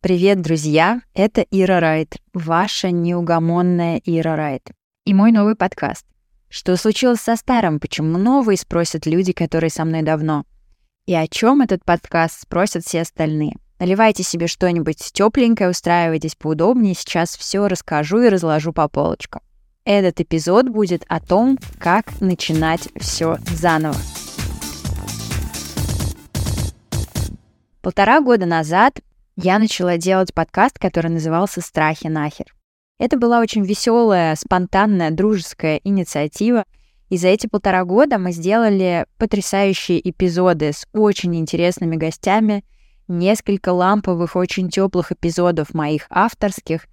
Привет, друзья! Это Ира Райт, ваша неугомонная Ира Райт. И мой новый подкаст. Что случилось со старым, почему новый, спросят люди, которые со мной давно. И о чем этот подкаст, спросят все остальные. Наливайте себе что-нибудь тепленькое, устраивайтесь поудобнее, сейчас все расскажу и разложу по полочкам. Этот эпизод будет о том, как начинать все заново. Полтора года назад я начала делать подкаст, который назывался «Страхи нахер». Это была очень веселая, спонтанная, дружеская инициатива. И за эти полтора года мы сделали потрясающие эпизоды с очень интересными гостями, несколько ламповых, очень теплых эпизодов моих авторских.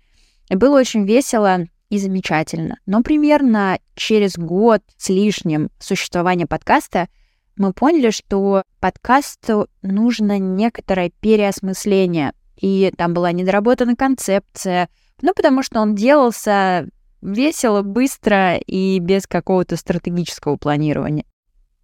И было очень весело и замечательно. Но примерно через год с лишним существования подкаста — мы поняли, что подкасту нужно некоторое переосмысление. И там была недоработана концепция, ну, потому что он делался весело, быстро и без какого-то стратегического планирования.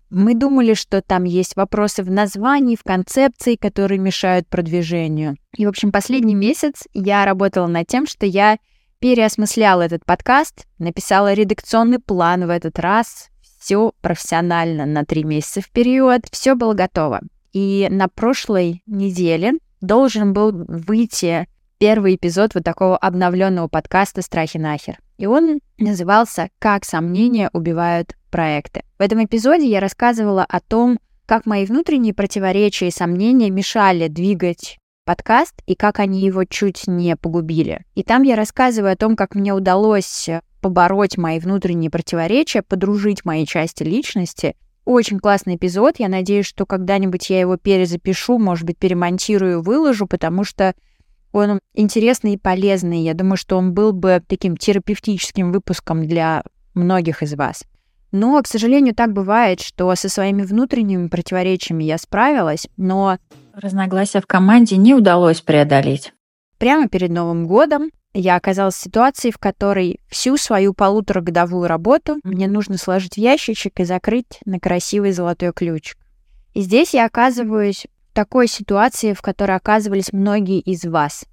Мы думали, что там есть вопросы в названии, в концепции, которые мешают продвижению. И, в общем, последний месяц я работала над тем, что я переосмысляла этот подкаст, написала редакционный план в этот раз, все профессионально на три месяца вперед, все было готово. И на прошлой неделе должен был выйти первый эпизод вот такого обновленного подкаста «Страхи нахер». И он назывался «Как сомнения убивают проекты». В этом эпизоде я рассказывала о том, как мои внутренние противоречия и сомнения мешали двигать подкаст и как они его чуть не погубили. И там я рассказываю о том, как мне удалось побороть мои внутренние противоречия, подружить мои части личности. Очень классный эпизод. Я надеюсь, что когда-нибудь я его перезапишу, может быть, перемонтирую, выложу, потому что он интересный и полезный. Я думаю, что он был бы таким терапевтическим выпуском для многих из вас. Но, к сожалению, так бывает, что со своими внутренними противоречиями я справилась, но... Разногласия в команде не удалось преодолеть. Прямо перед Новым годом я оказалась в ситуации, в которой всю свою полуторагодовую работу мне нужно сложить в ящичек и закрыть на красивый золотой ключ. И здесь я оказываюсь в такой ситуации, в которой оказывались многие из вас.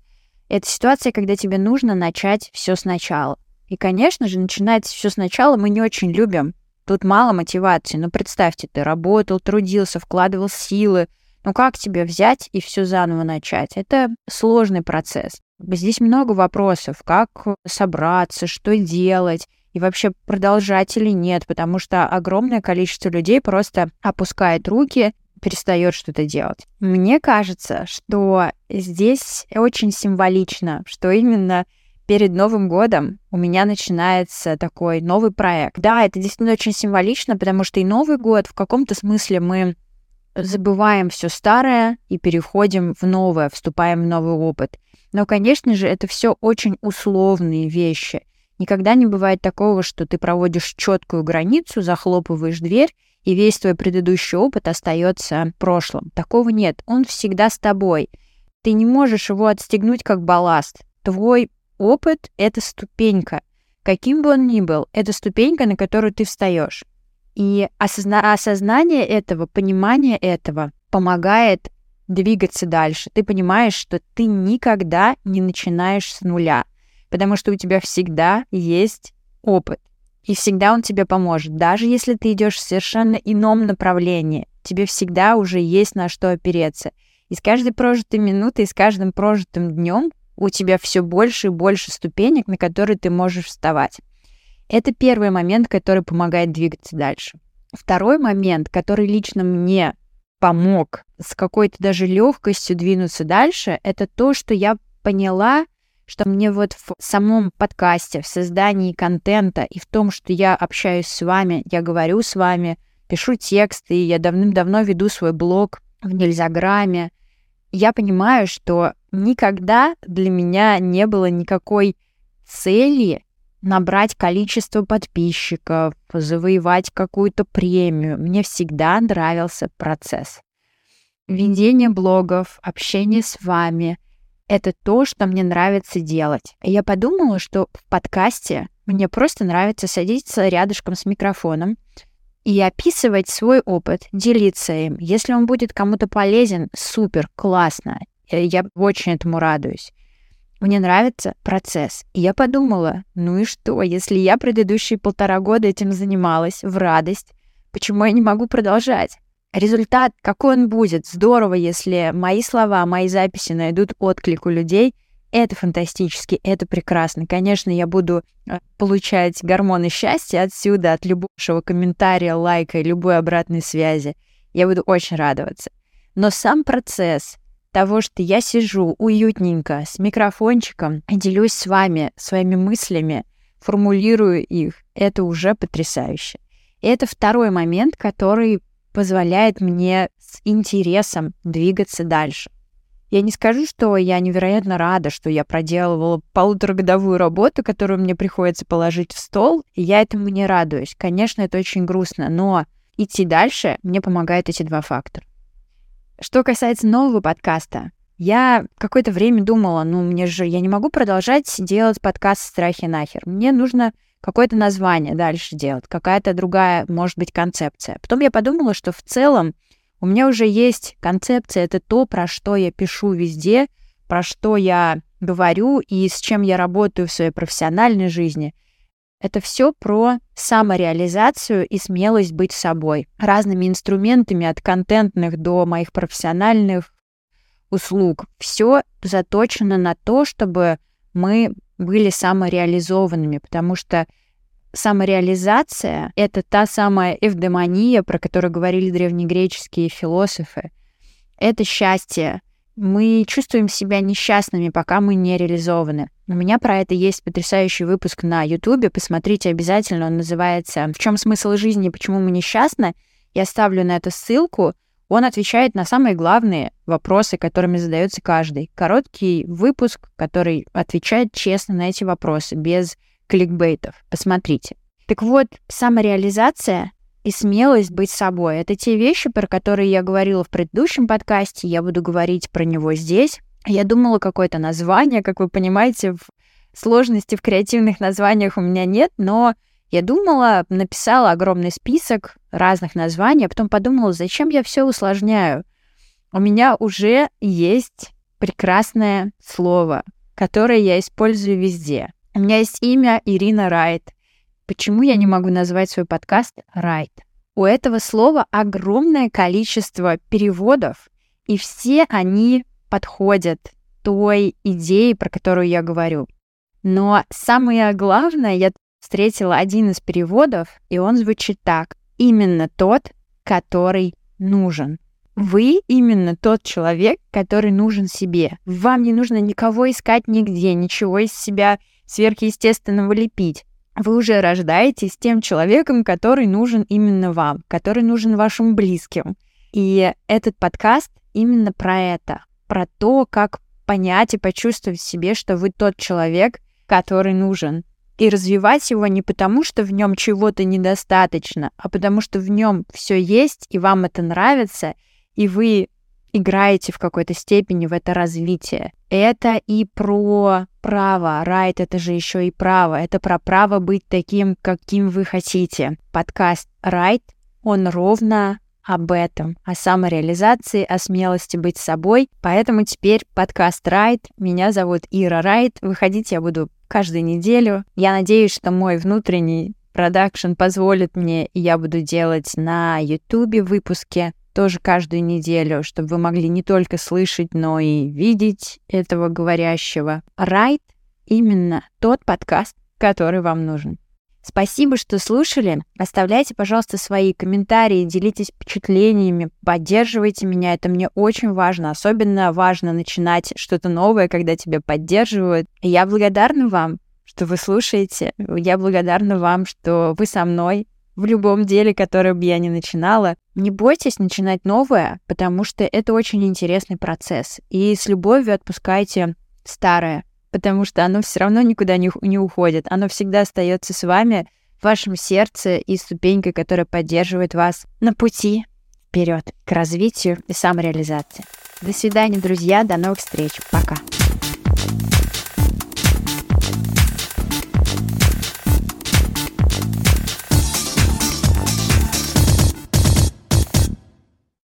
Это ситуация, когда тебе нужно начать все сначала. И, конечно же, начинать все сначала мы не очень любим. Тут мало мотивации. Но представьте, ты работал, трудился, вкладывал силы. Ну как тебе взять и все заново начать? Это сложный процесс. Здесь много вопросов, как собраться, что делать, и вообще продолжать или нет, потому что огромное количество людей просто опускает руки, перестает что-то делать. Мне кажется, что здесь очень символично, что именно перед Новым годом у меня начинается такой новый проект. Да, это действительно очень символично, потому что и Новый год в каком-то смысле мы забываем все старое и переходим в новое, вступаем в новый опыт. Но, конечно же, это все очень условные вещи. Никогда не бывает такого, что ты проводишь четкую границу, захлопываешь дверь, и весь твой предыдущий опыт остается прошлым. Такого нет. Он всегда с тобой. Ты не можешь его отстегнуть как балласт. Твой опыт — это ступенька. Каким бы он ни был, это ступенька, на которую ты встаешь. И осозна- осознание этого, понимание этого помогает двигаться дальше. Ты понимаешь, что ты никогда не начинаешь с нуля, потому что у тебя всегда есть опыт. И всегда он тебе поможет. Даже если ты идешь в совершенно ином направлении, тебе всегда уже есть на что опереться. И с каждой прожитой минутой, с каждым прожитым днем у тебя все больше и больше ступенек, на которые ты можешь вставать. Это первый момент, который помогает двигаться дальше. Второй момент, который лично мне помог с какой-то даже легкостью двинуться дальше, это то, что я поняла, что мне вот в самом подкасте, в создании контента и в том, что я общаюсь с вами, я говорю с вами, пишу тексты, я давным-давно веду свой блог в Нельзяграме, я понимаю, что никогда для меня не было никакой цели набрать количество подписчиков, завоевать какую-то премию. Мне всегда нравился процесс. Ведение блогов, общение с вами — это то, что мне нравится делать. И я подумала, что в подкасте мне просто нравится садиться рядышком с микрофоном и описывать свой опыт, делиться им. Если он будет кому-то полезен, супер, классно. Я очень этому радуюсь. Мне нравится процесс. И я подумала, ну и что, если я предыдущие полтора года этим занималась в радость, почему я не могу продолжать? Результат, какой он будет? Здорово, если мои слова, мои записи найдут отклик у людей. Это фантастически, это прекрасно. Конечно, я буду э, получать гормоны счастья отсюда, от любого комментария, лайка и любой обратной связи. Я буду очень радоваться. Но сам процесс того, что я сижу уютненько с микрофончиком делюсь с вами своими мыслями, формулирую их, это уже потрясающе. И это второй момент, который позволяет мне с интересом двигаться дальше. Я не скажу, что я невероятно рада, что я проделывала полуторагодовую работу, которую мне приходится положить в стол, и я этому не радуюсь. Конечно, это очень грустно, но идти дальше мне помогают эти два фактора. Что касается нового подкаста, я какое-то время думала, ну мне же, я не могу продолжать делать подкаст «Страхи нахер». Мне нужно какое-то название дальше делать, какая-то другая, может быть, концепция. Потом я подумала, что в целом у меня уже есть концепция, это то, про что я пишу везде, про что я говорю и с чем я работаю в своей профессиональной жизни — это все про самореализацию и смелость быть собой. Разными инструментами от контентных до моих профессиональных услуг. Все заточено на то, чтобы мы были самореализованными, потому что самореализация — это та самая эвдемония, про которую говорили древнегреческие философы. Это счастье, мы чувствуем себя несчастными, пока мы не реализованы. У меня про это есть потрясающий выпуск на Ютубе. Посмотрите обязательно. Он называется «В чем смысл жизни? Почему мы несчастны?» Я ставлю на это ссылку. Он отвечает на самые главные вопросы, которыми задается каждый. Короткий выпуск, который отвечает честно на эти вопросы, без кликбейтов. Посмотрите. Так вот, самореализация и смелость быть собой. Это те вещи, про которые я говорила в предыдущем подкасте, я буду говорить про него здесь. Я думала какое-то название, как вы понимаете, в сложности в креативных названиях у меня нет, но я думала, написала огромный список разных названий, а потом подумала, зачем я все усложняю. У меня уже есть прекрасное слово, которое я использую везде. У меня есть имя Ирина Райт. Почему я не могу назвать свой подкаст «Right»? У этого слова огромное количество переводов, и все они подходят той идее, про которую я говорю. Но самое главное, я встретила один из переводов, и он звучит так. Именно тот, который нужен. Вы именно тот человек, который нужен себе. Вам не нужно никого искать нигде, ничего из себя сверхъестественного лепить вы уже рождаетесь тем человеком, который нужен именно вам, который нужен вашим близким. И этот подкаст именно про это, про то, как понять и почувствовать в себе, что вы тот человек, который нужен. И развивать его не потому, что в нем чего-то недостаточно, а потому что в нем все есть, и вам это нравится, и вы играете в какой-то степени в это развитие. Это и про право. Райт — это же еще и право. Это про право быть таким, каким вы хотите. Подкаст Райт, он ровно об этом, о самореализации, о смелости быть собой. Поэтому теперь подкаст Райт. Меня зовут Ира Райт. Выходить я буду каждую неделю. Я надеюсь, что мой внутренний продакшн позволит мне, и я буду делать на Ютубе выпуски тоже каждую неделю, чтобы вы могли не только слышать, но и видеть этого говорящего. Райт — именно тот подкаст, который вам нужен. Спасибо, что слушали. Оставляйте, пожалуйста, свои комментарии, делитесь впечатлениями, поддерживайте меня. Это мне очень важно. Особенно важно начинать что-то новое, когда тебя поддерживают. Я благодарна вам, что вы слушаете. Я благодарна вам, что вы со мной в любом деле, которое бы я ни начинала. Не бойтесь начинать новое, потому что это очень интересный процесс. И с любовью отпускайте старое, потому что оно все равно никуда не, не уходит. Оно всегда остается с вами, в вашем сердце и ступенькой, которая поддерживает вас на пути вперед к развитию и самореализации. До свидания, друзья. До новых встреч. Пока.